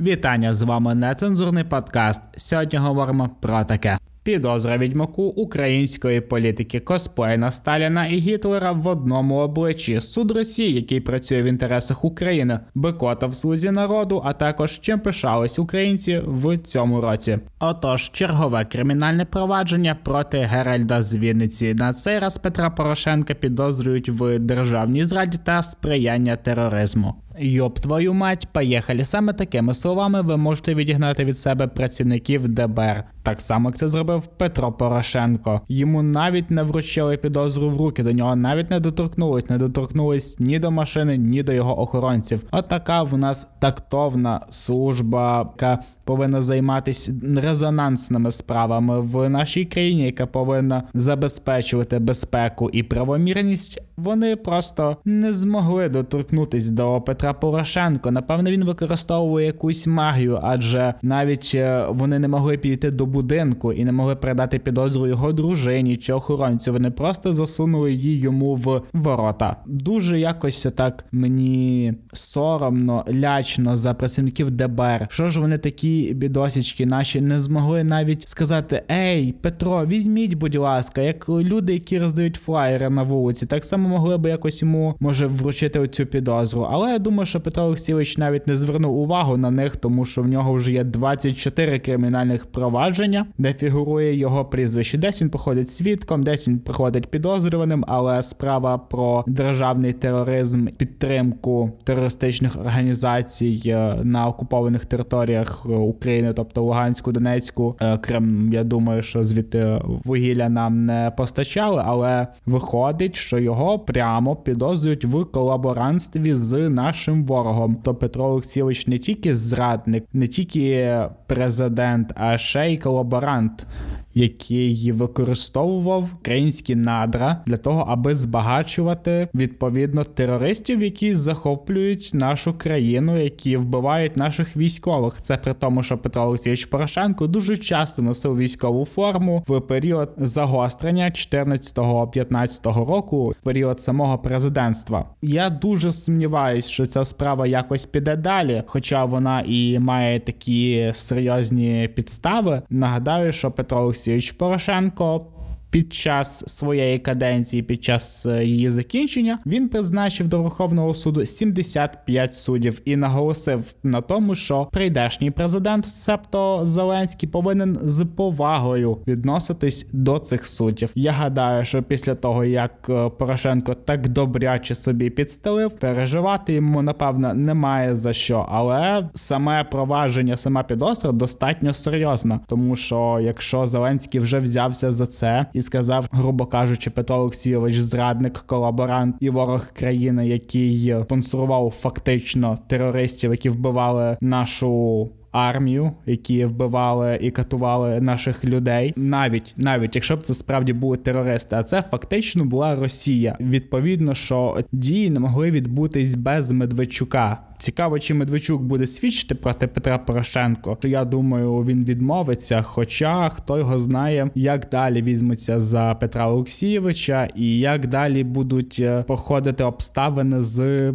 Вітання з вами нецензурний подкаст. Сьогодні говоримо про таке. Підозра відьмаку української політики косплейна Сталіна і Гітлера в одному обличчі суд Росії, який працює в інтересах України, Бекота в слузі народу, а також чим пишались українці в цьому році. Отож, чергове кримінальне провадження проти Геральда з Вінниці. На цей раз Петра Порошенка підозрюють в державній зраді та сприяння тероризму. Йоп, твою мать, поїхали. Саме такими словами ви можете відігнати від себе працівників ДБР. Так само як це зробив Петро Порошенко. Йому навіть не вручили підозру в руки, до нього навіть не доторкнулись, не доторкнулись ні до машини, ні до його охоронців. Отака в нас тактовна служба, яка повинна займатися резонансними справами в нашій країні, яка повинна забезпечувати безпеку і правомірність. Вони просто не змогли доторкнутись до Петра Порошенко. Напевно, він використовує якусь магію, адже навіть е, вони не могли піти до будинку і не могли передати підозру його дружині чи охоронцю. Вони просто засунули її йому в ворота. Дуже якось так мені соромно, лячно за працівників ДБР. Що ж вони такі? Бідосічки наші не змогли навіть сказати: Ей, Петро, візьміть, будь ласка, як люди, які роздають флаєри на вулиці, так само могли би якось йому може вручити оцю підозру. Але я думаю, що Петро Олексійович навіть не звернув увагу на них, тому що в нього вже є 24 кримінальних провадження, де фігурує його прізвище. Десь він походить свідком, десь він проходить підозрюваним, але справа про державний тероризм, підтримку терористичних організацій е, на окупованих територіях України, тобто Луганську, Донецьку, е, Крим. Я думаю, що звідти вугілля нам не постачали, але виходить, що його прямо підозрюють в колаборантстві з нашим ворогом. То Петро Олексійович не тільки зрадник, не тільки президент, а ще й колаборант який використовував українські надра для того, аби збагачувати відповідно терористів, які захоплюють нашу країну, які вбивають наших військових. Це при тому, що Петро Олексійович Порошенко дуже часто носив військову форму в період загострення 14-15 року, період самого президентства. Я дуже сумніваюсь, що ця справа якось піде далі, хоча вона і має такі серйозні підстави. Нагадаю, що Петро Олексійович Олексійович Порошенко під час своєї каденції, під час е, її закінчення, він призначив до Верховного суду 75 суддів і наголосив на тому, що прийдешній президент, себто Зеленський, повинен з повагою відноситись до цих суддів. Я гадаю, що після того як е, Порошенко так добряче собі підстелив, переживати йому напевно немає за що, але саме провадження, сама підозра достатньо серйозна, тому що якщо Зеленський вже взявся за це і сказав, грубо кажучи, Петро Олексійович, зрадник, колаборант і ворог країни, який спонсорував фактично терористів, які вбивали нашу. Армію, які вбивали і катували наших людей, навіть навіть якщо б це справді були терористи, а це фактично була Росія. Відповідно, що дії не могли відбутись без Медведчука. Цікаво, чи Медведчук буде свідчити проти Петра Порошенко. Я думаю, він відмовиться. Хоча хто його знає, як далі візьмуться за Петра Олексійовича і як далі будуть е, проходити обставини з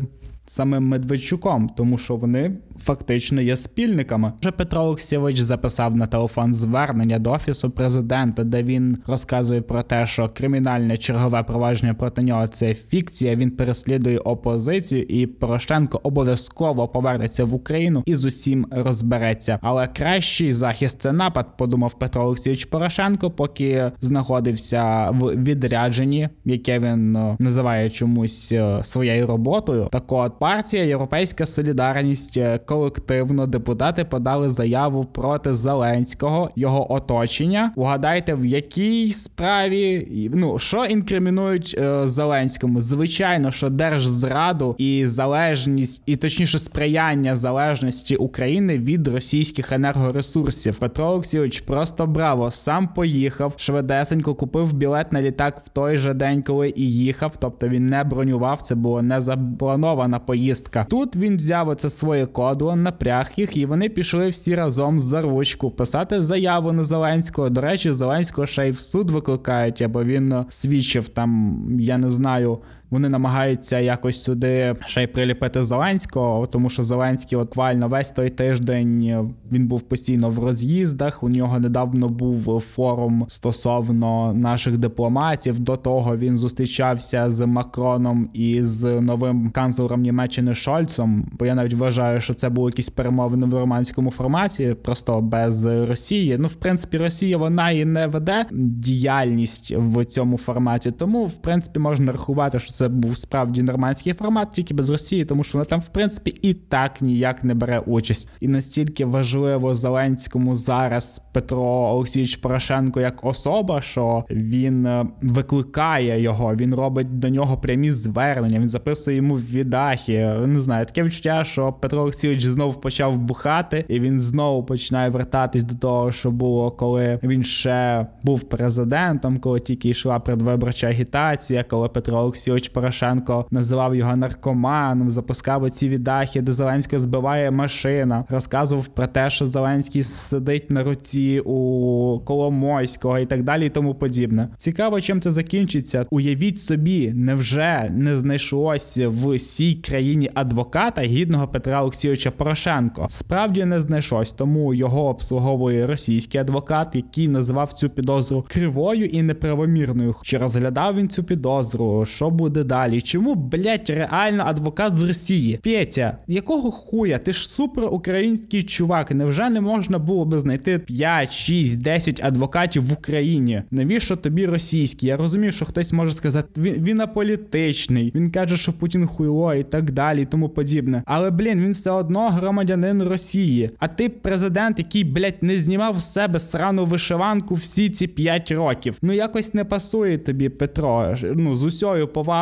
самим Медведчуком, тому що вони фактично є спільниками. Вже Петро Олексійович записав на телефон звернення до офісу президента, де він розказує про те, що кримінальне чергове провадження проти нього це фікція. Він переслідує опозицію, і Порошенко обов'язково повернеться в Україну і з усім розбереться. Але кращий захист це напад, подумав Петро Олексійович Порошенко, поки знаходився в відрядженні, яке він ну, називає чомусь е, своєю роботою. Так от партія Європейська Солідарність е, колективно депутати подали заяву проти Зеленського, його оточення. Угадайте, в якій справі ну що інкримінують е, Зеленському? Звичайно, що держзраду і залежність, і точніше сприяння залежності України від російських енергоресурсів. Петро Олексійович просто браво, сам поїхав швидесенько, купив білет на літак в той же день, коли і їхав. Тобто він не бронював. Це було не запланована поїздка. Тут він взяв оце своє кодло, напряг їх, і вони пішли всі разом за ручку писати заяву на Зеленського. До речі, Зеленського ще й в суд викликають, або він свідчив там, я не знаю вони намагаються якось сюди ще й приліпити Зеленського, тому що Зеленський от буквально весь той тиждень він був постійно в роз'їздах. У нього недавно був форум стосовно наших дипломатів. До того він зустрічався з Макроном і з новим канцлером Німеччини Шольцом. Бо я навіть вважаю, що це були якісь перемовини в романському форматі, просто без Росії. Ну, в принципі, Росія вона і не веде діяльність в цьому форматі. Тому, в принципі, можна рахувати, що це був справді нормандський формат, тільки без Росії, тому що вона там, в принципі, і так ніяк не бере участь. І настільки важливо Зеленському зараз Петро Олексійович Порошенко як особа, що він е, викликає його, він робить до нього прямі звернення. Він записує йому відахи. Не знаю, таке відчуття, що Петро Олексійович знову почав бухати, і він знову починає вертатись до того, що було, коли він ще був президентом, коли тільки йшла предвиборча агітація, коли Петро Олексійович Порошенко називав його наркоманом, запускав оці відахи, де Зеленського збиває машина, розказував про те, що Зеленський сидить на руці у Коломойського і так далі, і тому подібне. Цікаво, чим це закінчиться. Уявіть собі, невже не знайшлось в цій країні адвоката гідного Петра Олексійовича Порошенко? Справді не знайшлось, тому його обслуговує російський адвокат, який називав цю підозру кривою і неправомірною. Чи розглядав він цю підозру? Що буде далі? Чому блять реально адвокат з Росії? Петя, якого хуя? Ти ж супер український чувак. Невже не можна було би знайти 5, 6, 10 адвокатів в Україні? Навіщо тобі російський? Я розумію, що хтось може сказати, він він аполітичний, він каже, що Путін хуйло і так далі, і тому подібне. Але блін, він все одно громадянин Росії. А ти президент, який, блять, не знімав з себе срану вишиванку всі ці 5 років. Ну якось не пасує тобі, Петро. Ну з усьою повагою.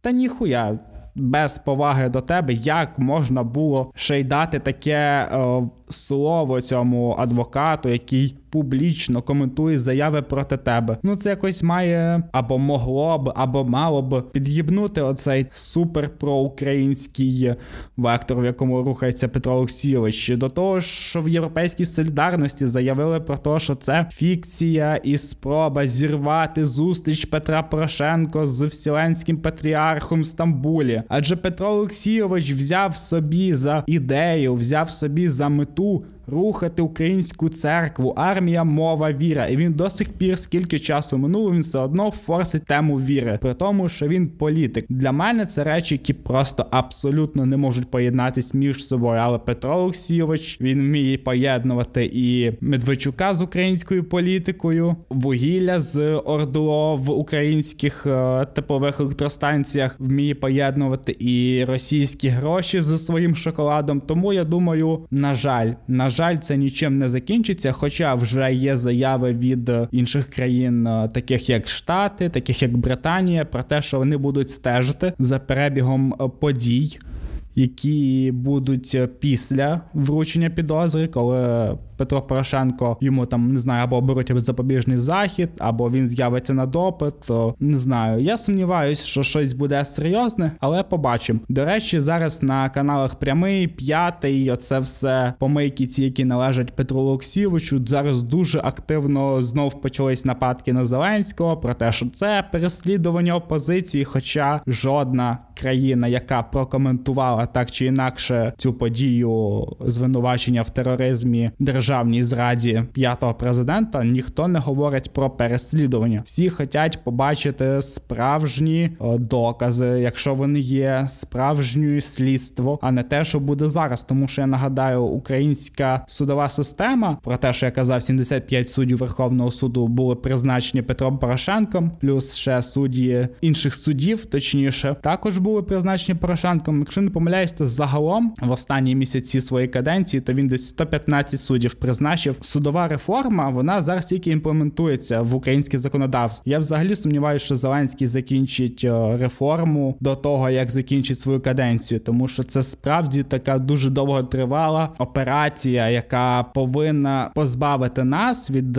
Та ніхуя без поваги до тебе, як можна було ще й дати таке е, слово цьому адвокату, який публічно коментує заяви проти тебе. Ну це якось має або могло б, або мало б під'їбнути оцей супер проукраїнський вектор, в якому рухається Петро Олексійович. До того що в європейській солідарності заявили про те, що це фікція і спроба зірвати зустріч Петра Порошенко з Вселенським патріархом в Стамбулі. Адже Петро Олексійович взяв собі за ідею, взяв собі за мету tu рухати українську церкву, армія, мова, віра. І він до сих пір, скільки часу минуло, він все одно форсить тему віри, при тому, що він політик. Для мене це речі, які просто абсолютно не можуть поєднатись між собою. Але Петро Олексійович він вміє поєднувати і Медведчука з українською політикою, вугілля з Ордло в українських е, теплових електростанціях, вміє поєднувати і російські гроші зі своїм шоколадом. Тому я думаю, на жаль, на жаль, це нічим не закінчиться. Хоча вже є заяви від інших країн, е, таких як Штати, таких як Британія, про те, що вони будуть стежити за перебігом е, подій. Які будуть е, після вручення підозри, коли Петро Порошенко йому там не знаю, або оберуть запобіжний захід, або він з'явиться на допит. То не знаю. Я сумніваюсь, що щось буде серйозне, але побачимо. До речі, зараз на каналах прямий, п'ятий, оце все помийки, ці, які належать Петру Олексійовичу. Зараз дуже активно знов почались нападки на Зеленського про те, що це переслідування опозиції, хоча жодна країна, яка прокоментувала так чи інакше цю подію звинувачення в тероризмі держави державній зраді п'ятого президента ніхто не говорить про переслідування. Всі хочуть побачити справжні докази, якщо вони є справжньою слідство, а не те, що буде зараз. Тому що я нагадаю, українська судова система про те, що я казав, 75 суддів Верховного суду були призначені Петром Порошенком, плюс ще судді інших судів, точніше, також були призначені Порошенком. Якщо не помиляюсь, то загалом в останні місяці своєї каденції то він десь 115 суддів призначив. Судова реформа вона зараз тільки імплементується в українське законодавство. Я взагалі сумніваюся, що Зеленський закінчить е, реформу до того, як закінчить свою каденцію, тому що це справді така дуже довготривала операція, яка повинна позбавити нас від.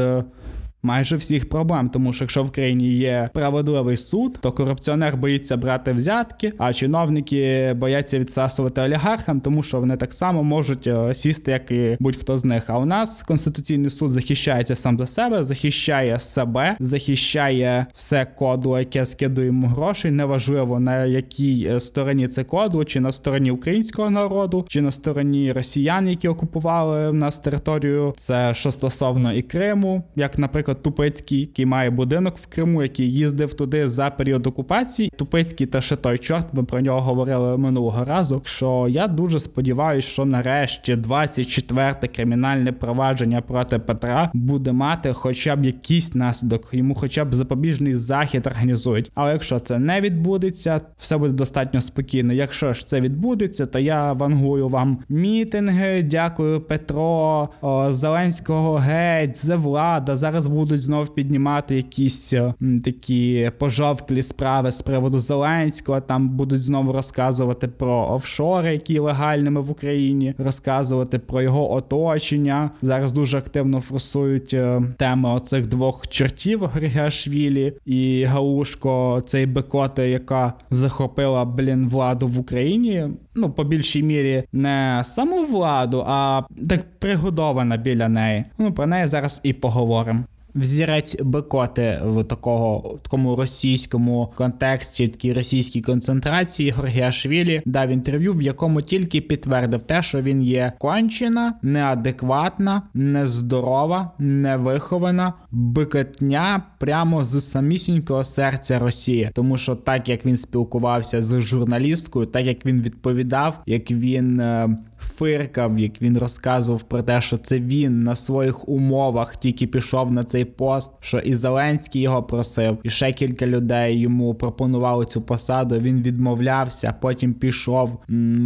Майже всіх проблем. Тому що якщо в країні є справедливий суд, то корупціонер боїться брати взятки, а чиновники бояться відсасувати олігархам, тому що вони так само можуть е, сісти, як і будь-хто з них. А у нас конституційний суд захищається сам за себе, захищає себе, захищає все кодло, яке скидує йому грошей. Неважливо на якій е, стороні це кодло, чи на стороні українського народу, чи на стороні росіян, які окупували в нас територію. Це що стосовно і Криму, як, наприклад, Тупицький, який має будинок в Криму, який їздив туди за період окупації. Тупицький та ще той чорт. Ми про нього говорили минулого разу. Що я дуже сподіваюся, що нарешті 24-те кримінальне провадження проти Петра буде мати хоча б якийсь наслідок, йому хоча б запобіжний захід організують. Але якщо це не відбудеться, все буде достатньо спокійно. Якщо ж це відбудеться, то я вангую вам мітинги. Дякую, Петро о, Зеленського геть, за влада. Зараз будуть знов піднімати якісь м, такі пожовклі справи з приводу Зеленського. Там будуть знову розказувати про офшори, які легальними в Україні, розказувати про його оточення. Зараз дуже активно форсують е, теми оцих двох чортів Григашвілі і Галушко, цей бекоти, яка захопила блін владу в Україні. Ну, по більшій мірі не саму владу, а так пригодована біля неї. Ну про неї зараз і поговоримо. Взірець Бекоти в такого в такому російському контексті, такій російській концентрації Горгіашвілі дав інтерв'ю, в якому тільки підтвердив те, що він є кончена, неадекватна, нездорова, невихована, бикотня прямо з самісінького серця Росії, тому що так як він спілкувався з журналісткою, так як він відповідав, як він е, фиркав, як він розказував про те, що це він на своїх умовах тільки пішов на цей пост, що і Зеленський його просив, і ще кілька людей йому пропонували цю посаду. Він відмовлявся, потім пішов.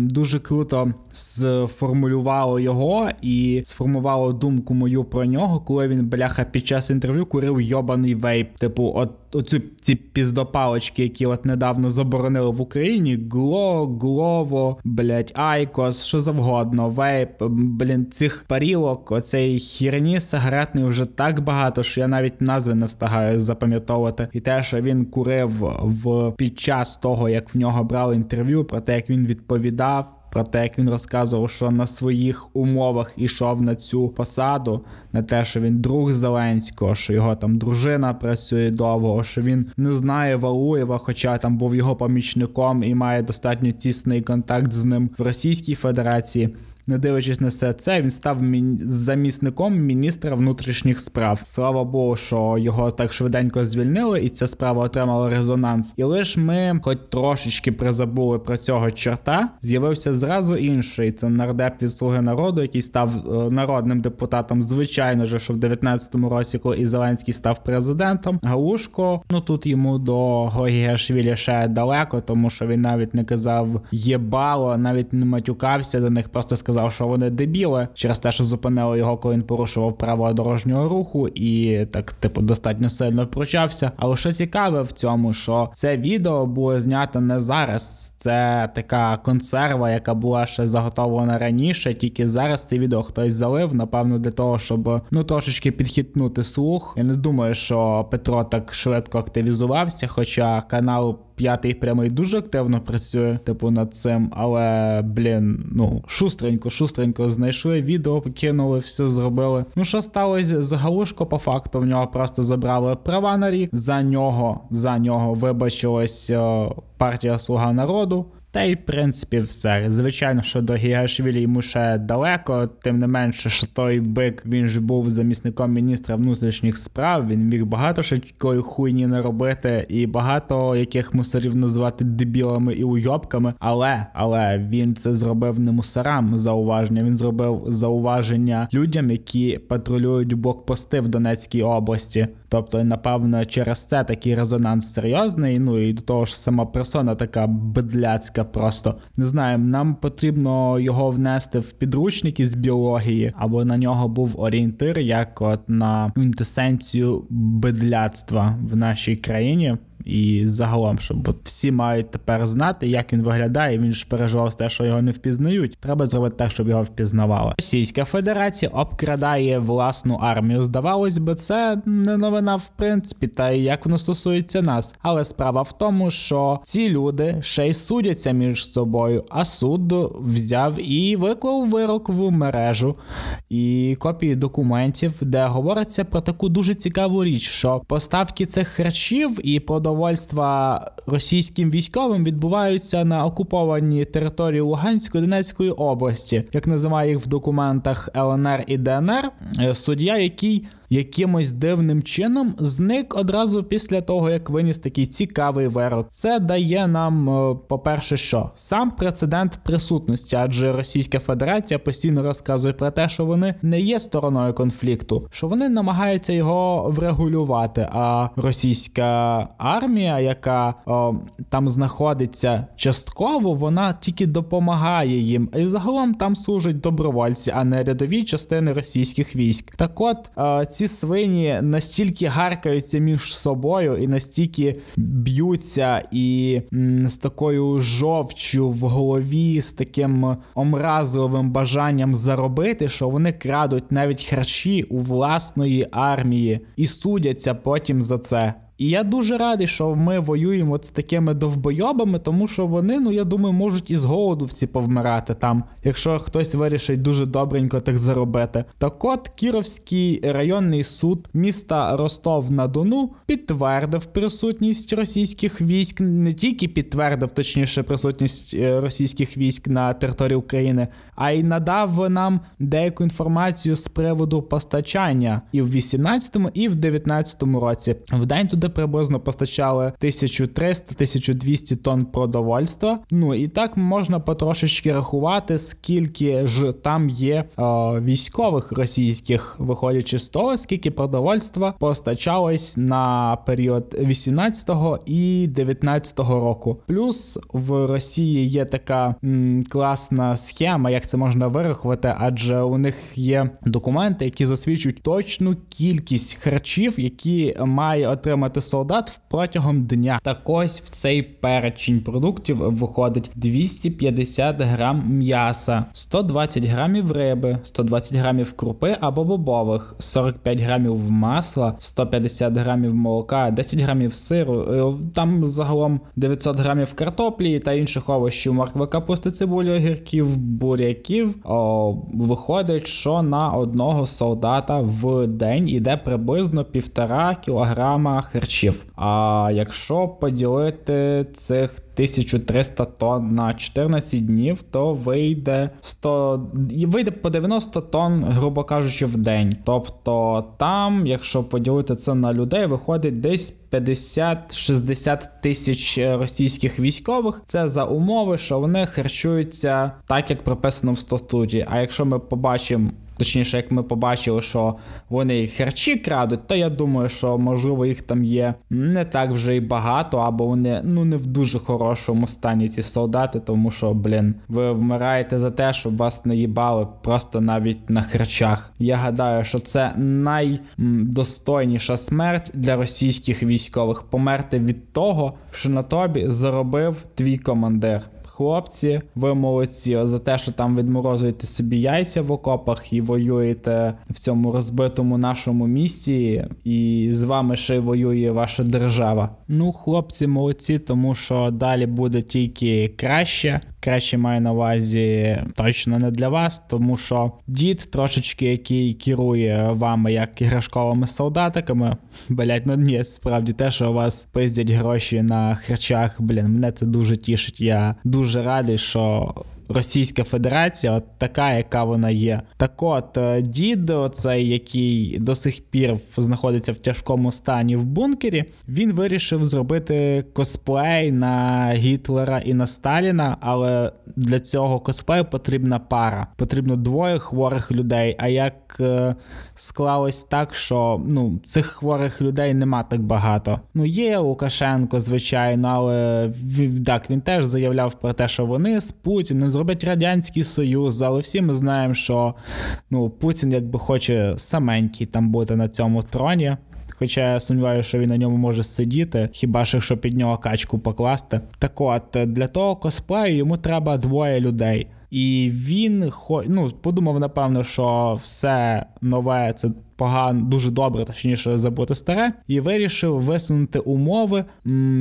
Дуже круто сформулювало його і сформувало думку мою про нього, коли він бляха під час інтерв'ю курив йобаний вейп. Типу, от оцю ці піздопалочки, які от недавно заборонили в Україні: Гло, Глово, блять, Айкос, що завгодно, вейп, блін, цих парілок, оцей хірні сигаретний вже так багато, що я навіть назви не встигаю запам'ятовувати. І те, що він курив в під час того, як в нього брали інтерв'ю, про те, як він відповідав. Про те, як він розказував, що на своїх умовах ішов на цю посаду, на те, що він друг Зеленського, що його там дружина працює довго, що він не знає Валуєва, хоча там був його помічником і має достатньо тісний контакт з ним в Російській Федерації. Не дивлячись на все це, він став мін... замісником міністра внутрішніх справ. Слава Богу, що його так швиденько звільнили, і ця справа отримала резонанс. І лише ми, хоч трошечки призабули про цього чорта, з'явився зразу інший. Це нардеп від слуги народу, який став е, народним депутатом. Звичайно ж, що в 19-му році, коли і Зеленський став президентом. Галушко, ну тут йому до Гогіашвілі ще далеко, тому що він навіть не казав єбало, навіть не матюкався до них, просто сказав сказав, що вони дебіли через те, що зупинили його, коли він порушував правила дорожнього руху, і так, типу, достатньо сильно пручався. Але що цікаве в цьому, що це відео було знято не зараз. Це така консерва, яка була ще заготовлена раніше. Тільки зараз це відео хтось залив, напевно, для того, щоб ну трошечки підхитнути слух. Я не думаю, що Петро так швидко активізувався, хоча канал п'ятий прямий дуже активно працює, типу, над цим, але, блін, ну, шустренько, шустренько знайшли відео, покинули, все зробили. Ну, що сталося з Галушко, по факту, в нього просто забрали права на рік. За нього, за нього вибачилась е, партія Слуга народу. Та й в принципі все. Звичайно, що до Гігашвілі йому ще далеко, тим не менше, що той бик він ж був замісником міністра внутрішніх справ. Він міг багато ще такої хуйні не робити, і багато яких мусорів називати дебілами і уйобками. Але але він це зробив не мусорам зауваження. Він зробив зауваження людям, які патрулюють блокпости в Донецькій області. Тобто, напевно, через це такий резонанс серйозний. Ну і до того ж, сама персона така бедляцька, просто не знаю. Нам потрібно його внести в підручники з біології, або на нього був орієнтир, як от на інтесенцію бедляцтва в нашій країні. І загалом, щоб от всі мають тепер знати, як він виглядає. Він ж переживав те, що його не впізнають. Треба зробити так, щоб його впізнавали. Російська Федерація обкрадає власну армію. Здавалось би, це не новина в принципі, та як воно стосується нас. Але справа в тому, що ці люди ще й судяться між собою, а суд взяв і виклав вирок в мережу і копії документів, де говориться про таку дуже цікаву річ, що поставки цих харчів і продовольства російським військовим відбуваються на окупованій території Луганської Донецької області, як називає їх в документах ЛНР і ДНР, е, суддя, який якимось дивним чином зник одразу після того, як виніс такий цікавий вирок. Це дає нам, е, по-перше, що сам прецедент присутності, адже Російська Федерація постійно розказує про те, що вони не є стороною конфлікту, що вони намагаються його врегулювати. А російська армія, яка о, там знаходиться частково, вона тільки допомагає їм. І загалом там служать добровольці, а не рядові частини російських військ. Так от о, ці свині настільки гаркаються між собою і настільки б'ються і м, з такою жовчю в голові, з таким омразливим бажанням заробити, що вони крадуть навіть харчі у власної армії і судяться потім за це. І я дуже радий, що ми воюємо з такими довбойобами, тому що вони, ну я думаю, можуть із голоду всі повмирати там, якщо хтось вирішить дуже добренько так заробити. Так от Кіровський районний суд міста Ростов на Дону підтвердив присутність російських військ, не тільки підтвердив, точніше, присутність е, російських військ на території України, а й надав нам деяку інформацію з приводу постачання і в 18-му, і в 19-му році. В день туди приблизно постачали 1300-1200 тонн продовольства. Ну і так можна потрошечки рахувати, скільки ж там є о, військових російських, виходячи з того, скільки продовольства постачалось на період 18-го і 19-го року. Плюс в Росії є така м, класна схема, як це можна вирахувати, адже у них є документи, які засвідчують точну кількість харчів, які має отримати солдат протягом дня. Так ось в цей перечень продуктів виходить 250 грам м'яса, 120 грамів риби, 120 грамів крупи або бобових, 45 грамів масла, 150 грамів молока, 10 грамів сиру. Е, там загалом 900 грамів картоплі та інших овочів, моркви, капусти, цибулі, огірків, буряків. О, Виходить, що на одного солдата в день іде приблизно півтора кілограма харчів. А якщо поділити цих 1300 тонн на 14 днів, то вийде 100, вийде по 90 тонн, грубо кажучи, в день. Тобто там, якщо поділити це на людей, виходить десь 50-60 тисяч російських військових. Це за умови, що вони харчуються так, як прописано в статуті. А якщо ми побачимо Точніше, як ми побачили, що вони харчі крадуть, то я думаю, що можливо їх там є не так вже й багато, або вони ну не в дуже хорошому стані ці солдати, тому що, блін, ви вмираєте за те, щоб вас не їбали просто навіть на харчах. Я гадаю, що це найдостойніша смерть для російських військових померти від того, що на тобі заробив твій командир хлопці, ви молодці за те, що там відморозуєте собі яйця в окопах і воюєте в цьому розбитому нашому місті, і з вами ще воює ваша держава. Ну, хлопці, молодці, тому що далі буде тільки краще. Краще маю на увазі точно не для вас, тому що дід трошечки, який керує вами як іграшковими солдатиками, блять, ну ні, справді те, що у вас пиздять гроші на харчах, блін, мене це дуже тішить. Я дуже радий, що Російська Федерація, от така, яка вона є. Так от е, дід, оцей, який до сих пір знаходиться в тяжкому стані в бункері, він вирішив зробити косплей на Гітлера і на Сталіна, але для цього косплею потрібна пара. Потрібно двоє хворих людей. А як е, склалось так, що ну, цих хворих людей нема так багато. Ну, є Лукашенко, звичайно, але так, він теж заявляв про те, що вони з Путіним зроблять Радянський Союз, але всі ми знаємо, що ну, Путін якби хоче саменький там бути на цьому троні. Хоча я сумніваюся, що він на ньому може сидіти, хіба що якщо під нього качку покласти. Так от для того косплею йому треба двоє людей. І він ну, подумав, напевно, що все нове це погано, дуже добре, точніше забути старе, і вирішив висунути умови,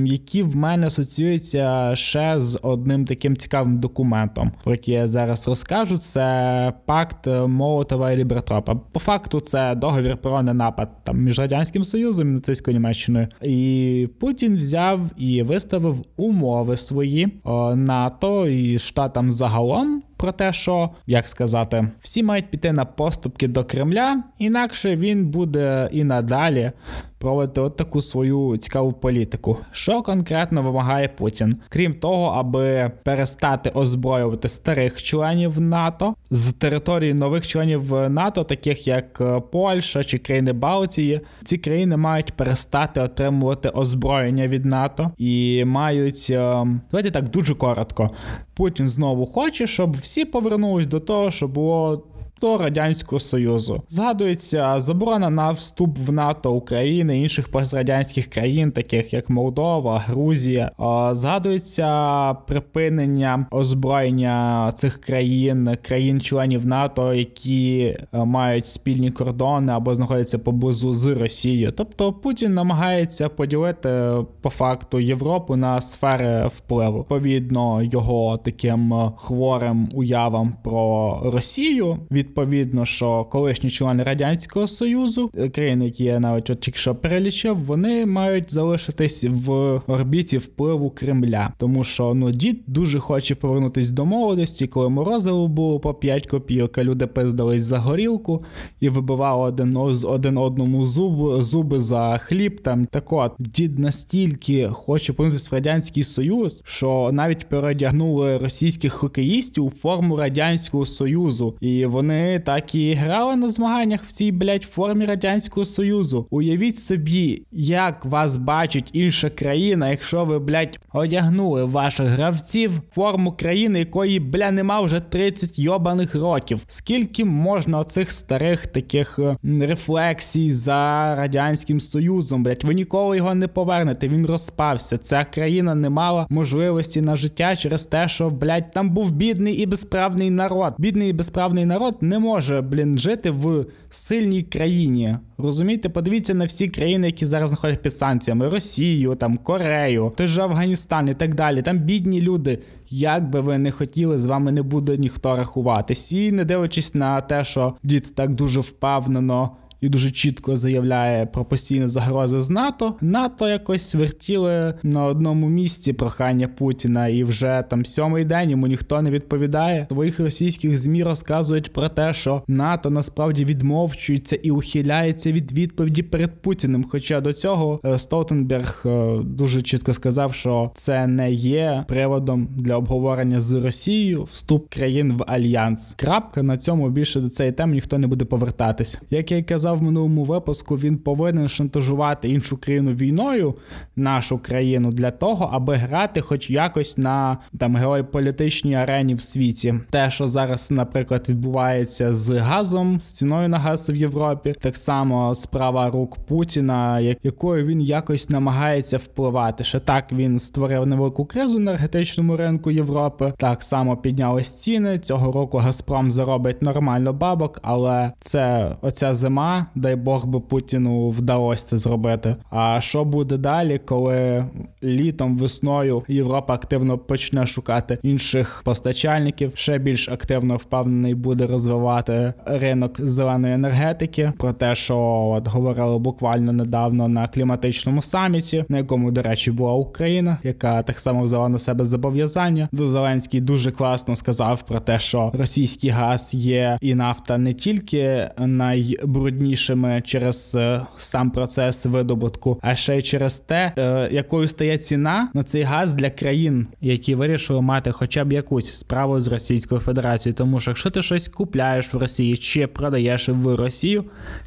які в мене асоціюються ще з одним таким цікавим документом, про який я зараз розкажу. Це пакт Молотова і Лібертропа. По факту, це договір про ненапад там між радянським союзом і нацистською Німеччиною. І Путін взяв і виставив умови свої НАТО і штатам загалом про те, що як сказати, всі мають піти на поступки до Кремля, інакше він буде і надалі проводити от таку свою цікаву політику. Що конкретно вимагає Путін? Крім того, аби перестати озброювати старих членів НАТО з території нових членів НАТО, таких як е, Польща чи країни Балтії, ці країни мають перестати отримувати озброєння від НАТО і мають е, давайте так дуже коротко. Путін знову хоче, щоб всі повернулись до того, що було до Радянського Союзу. Згадується заборона на вступ в НАТО України, інших пострадянських країн, таких як Молдова, Грузія. Згадується припинення озброєння цих країн, країн-членів НАТО, які е, мають спільні кордони або знаходяться поблизу з Росією. Тобто Путін намагається поділити по факту Європу на сфери впливу. Відповідно, його таким е, хворим уявам про Росію від відповідно, що колишні члени радянського союзу, е, країни, які я навіть от тільки що перелічив, вони мають залишитись в орбіті впливу Кремля, тому що ну дід дуже хоче повернутись до молодості, коли морозиво було по 5 копійок, а люди пиздались за горілку і вибивали один один одному зуб, зуби за хліб. Там так от дід настільки хоче повернутися в радянський союз, що навіть переодягнули російських хокеїстів у форму радянського союзу, і вони так і грали на змаганнях в цій блядь, формі Радянського Союзу. Уявіть собі, як вас бачить інша країна, якщо ви, блядь, одягнули ваших гравців форму країни, якої, бля, нема вже 30 йобаних років. Скільки можна оцих старих таких е, рефлексій за Радянським Союзом, блядь, ви ніколи його не повернете, він розпався. Ця країна не мала можливості на життя через те, що, блядь, там був бідний і безправний народ. Бідний і безправний народ не може, блін, жити в сильній країні. Розумієте, подивіться на всі країни, які зараз знаходяться під санкціями: Росію, там Корею, той же Афганістан і так далі. Там бідні люди. Як би ви не хотіли, з вами не буде ніхто рахуватись. І не дивлячись на те, що дід так дуже впевнено і дуже чітко заявляє про постійні загрози з НАТО. НАТО якось вертіли на одному місці прохання Путіна, і вже там сьомий день йому ніхто не відповідає. Своїх російських змі розказують про те, що НАТО насправді відмовчується і ухиляється від відповіді перед Путіним. Хоча до цього е, Столтенберг е, дуже чітко сказав, що це не є приводом для обговорення з Росією вступ країн в альянс. Крапка на цьому більше до цієї теми ніхто не буде повертатись. Як я й казав казав в минулому випуску, він повинен шантажувати іншу країну війною, нашу країну, для того, аби грати, хоч якось на там геополітичній арені в світі. Те, що зараз, наприклад, відбувається з газом, з ціною на газ в Європі, так само справа рук Путіна, якою він якось намагається впливати. Ще так він створив невелику кризу енергетичному ринку Європи. Так само піднялись ціни. Цього року Газпром заробить нормально бабок, але це оця зима дай Бог би Путіну вдалося це зробити. А що буде далі, коли літом, весною Європа активно почне шукати інших постачальників, ще більш активно впевнений буде розвивати ринок зеленої енергетики. Про те, що от говорили буквально недавно на кліматичному саміті, на якому, до речі, була Україна, яка так само взяла на себе зобов'язання. Зеленський дуже класно сказав про те, що російський газ є і нафта не тільки найбрудніші вигіднішими через е, сам процес видобутку, а ще й через те, е, якою стає ціна на цей газ для країн, які вирішили мати хоча б якусь справу з Російською Федерацією. Тому що якщо ти щось купляєш в Росії чи продаєш в Росію,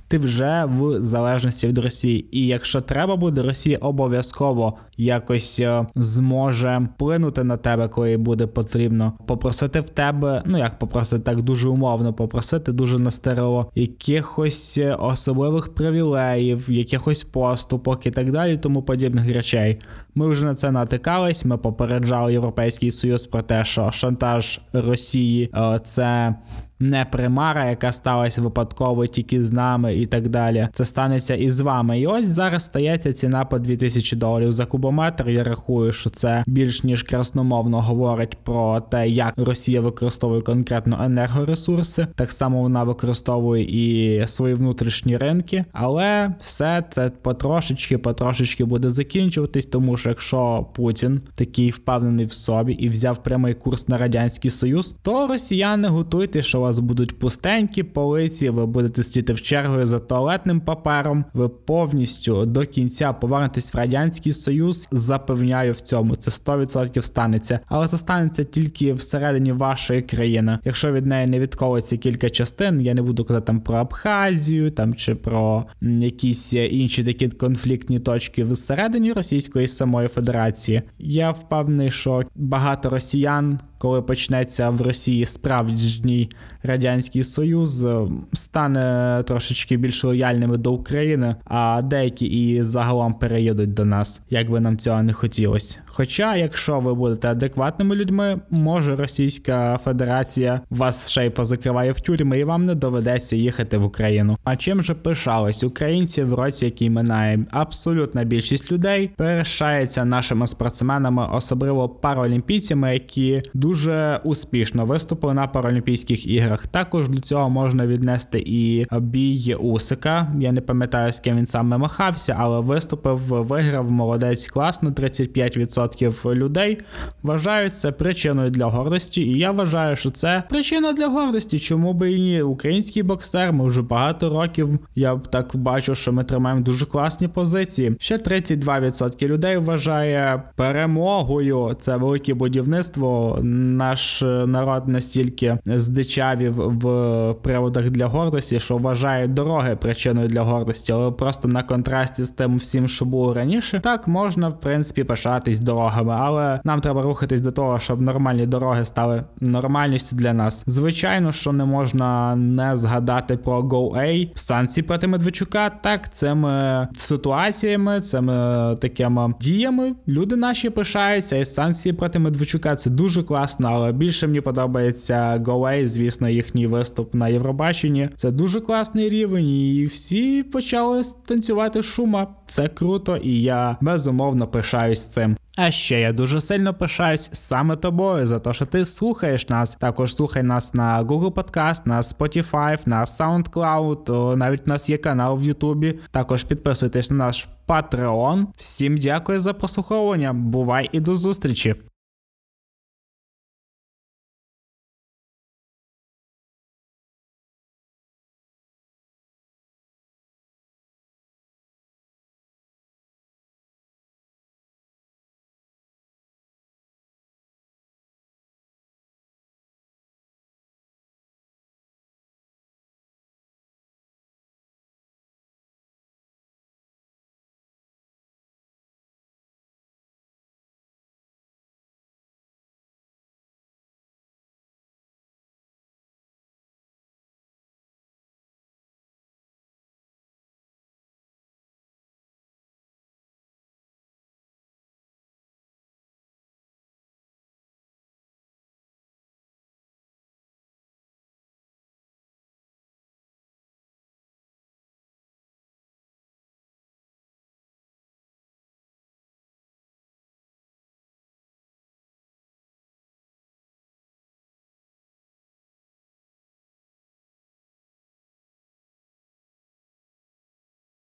ти вже в залежності від Росії. І якщо треба буде, Росія обов'язково якось е, зможе вплинути на тебе, коли буде потрібно. Попросити в тебе, ну як попросити так дуже умовно, попросити дуже настерело якихось особливих привілеїв, якихось поступок і так далі, тому подібних речей. Ми вже на це натикались. Ми попереджали Європейський Союз про те, що шантаж Росії е, це не примара, яка сталася випадково тільки з нами і так далі. Це станеться і з вами. І ось зараз стається ціна по 2000 доларів за кубометр. Я рахую, що це більш ніж красномовно говорить про те, як Росія використовує конкретно енергоресурси. Так само вона використовує і свої внутрішні ринки, але все це потрошечки, потрошечки буде закінчуватись, тому що якщо Путін такий впевнений в собі і взяв прямий курс на радянський союз, то росіяни готуйте, що вас будуть пустенькі полиці, ви будете сидіти в чергою за туалетним папером. Ви повністю до кінця повернетесь в радянський союз. Запевняю в цьому. Це 100% станеться, але це станеться тільки всередині вашої країни. Якщо від неї не відколиться кілька частин, я не буду казати там про Абхазію, там чи про якісь інші такі конфліктні точки всередині Російської самої Федерації. Я впевнений, що багато росіян коли почнеться в Росії справжній радянський союз, е, стане трошечки більш лояльними до України, а деякі і загалом переїдуть до нас, як би нам цього не хотілося. Хоча, якщо ви будете адекватними людьми, може Російська Федерація вас ще й позакриває в тюрми, і вам не доведеться їхати в Україну. А чим же пишались українці в році, який минає? Абсолютна більшість людей перешається нашими спортсменами, особливо паралімпійцями, які дуже дуже успішно виступили на Паралімпійських іграх. Також до цього можна віднести і бій Усика. Я не пам'ятаю, з ким він саме махався, але виступив, виграв молодець класно. 35% людей вважають це причиною для гордості. І я вважаю, що це причина для гордості. Чому би і ні? Український боксер, ми вже багато років. Я так бачу, що ми тримаємо дуже класні позиції. Ще 32% людей вважає перемогою. Це велике будівництво наш е, народ настільки здичавів в приводах для гордості, що вважає дороги причиною для гордості, але просто на контрасті з тим всім, що було раніше, так можна в принципі пишатись дорогами, але нам треба рухатись до того, щоб нормальні дороги стали нормальністю для нас. Звичайно, що не можна не згадати про GoA, станції проти Медведчука. Так, цими ситуаціями, цими такими діями люди наші пишаються, і станції проти Медведчука це дуже класно класно, але більше мені подобається Go звісно, їхній виступ на Євробаченні. Це дуже класний рівень, і всі почали танцювати шума. Це круто, і я безумовно пишаюсь цим. А ще я дуже сильно пишаюсь саме тобою за те, що ти слухаєш нас. Також слухай нас на Google Podcast, на Spotify, на SoundCloud, навіть у нас є канал в Ютубі. Також підписуйтесь на наш Patreon. Всім дякую за прослуховування. Бувай і до зустрічі!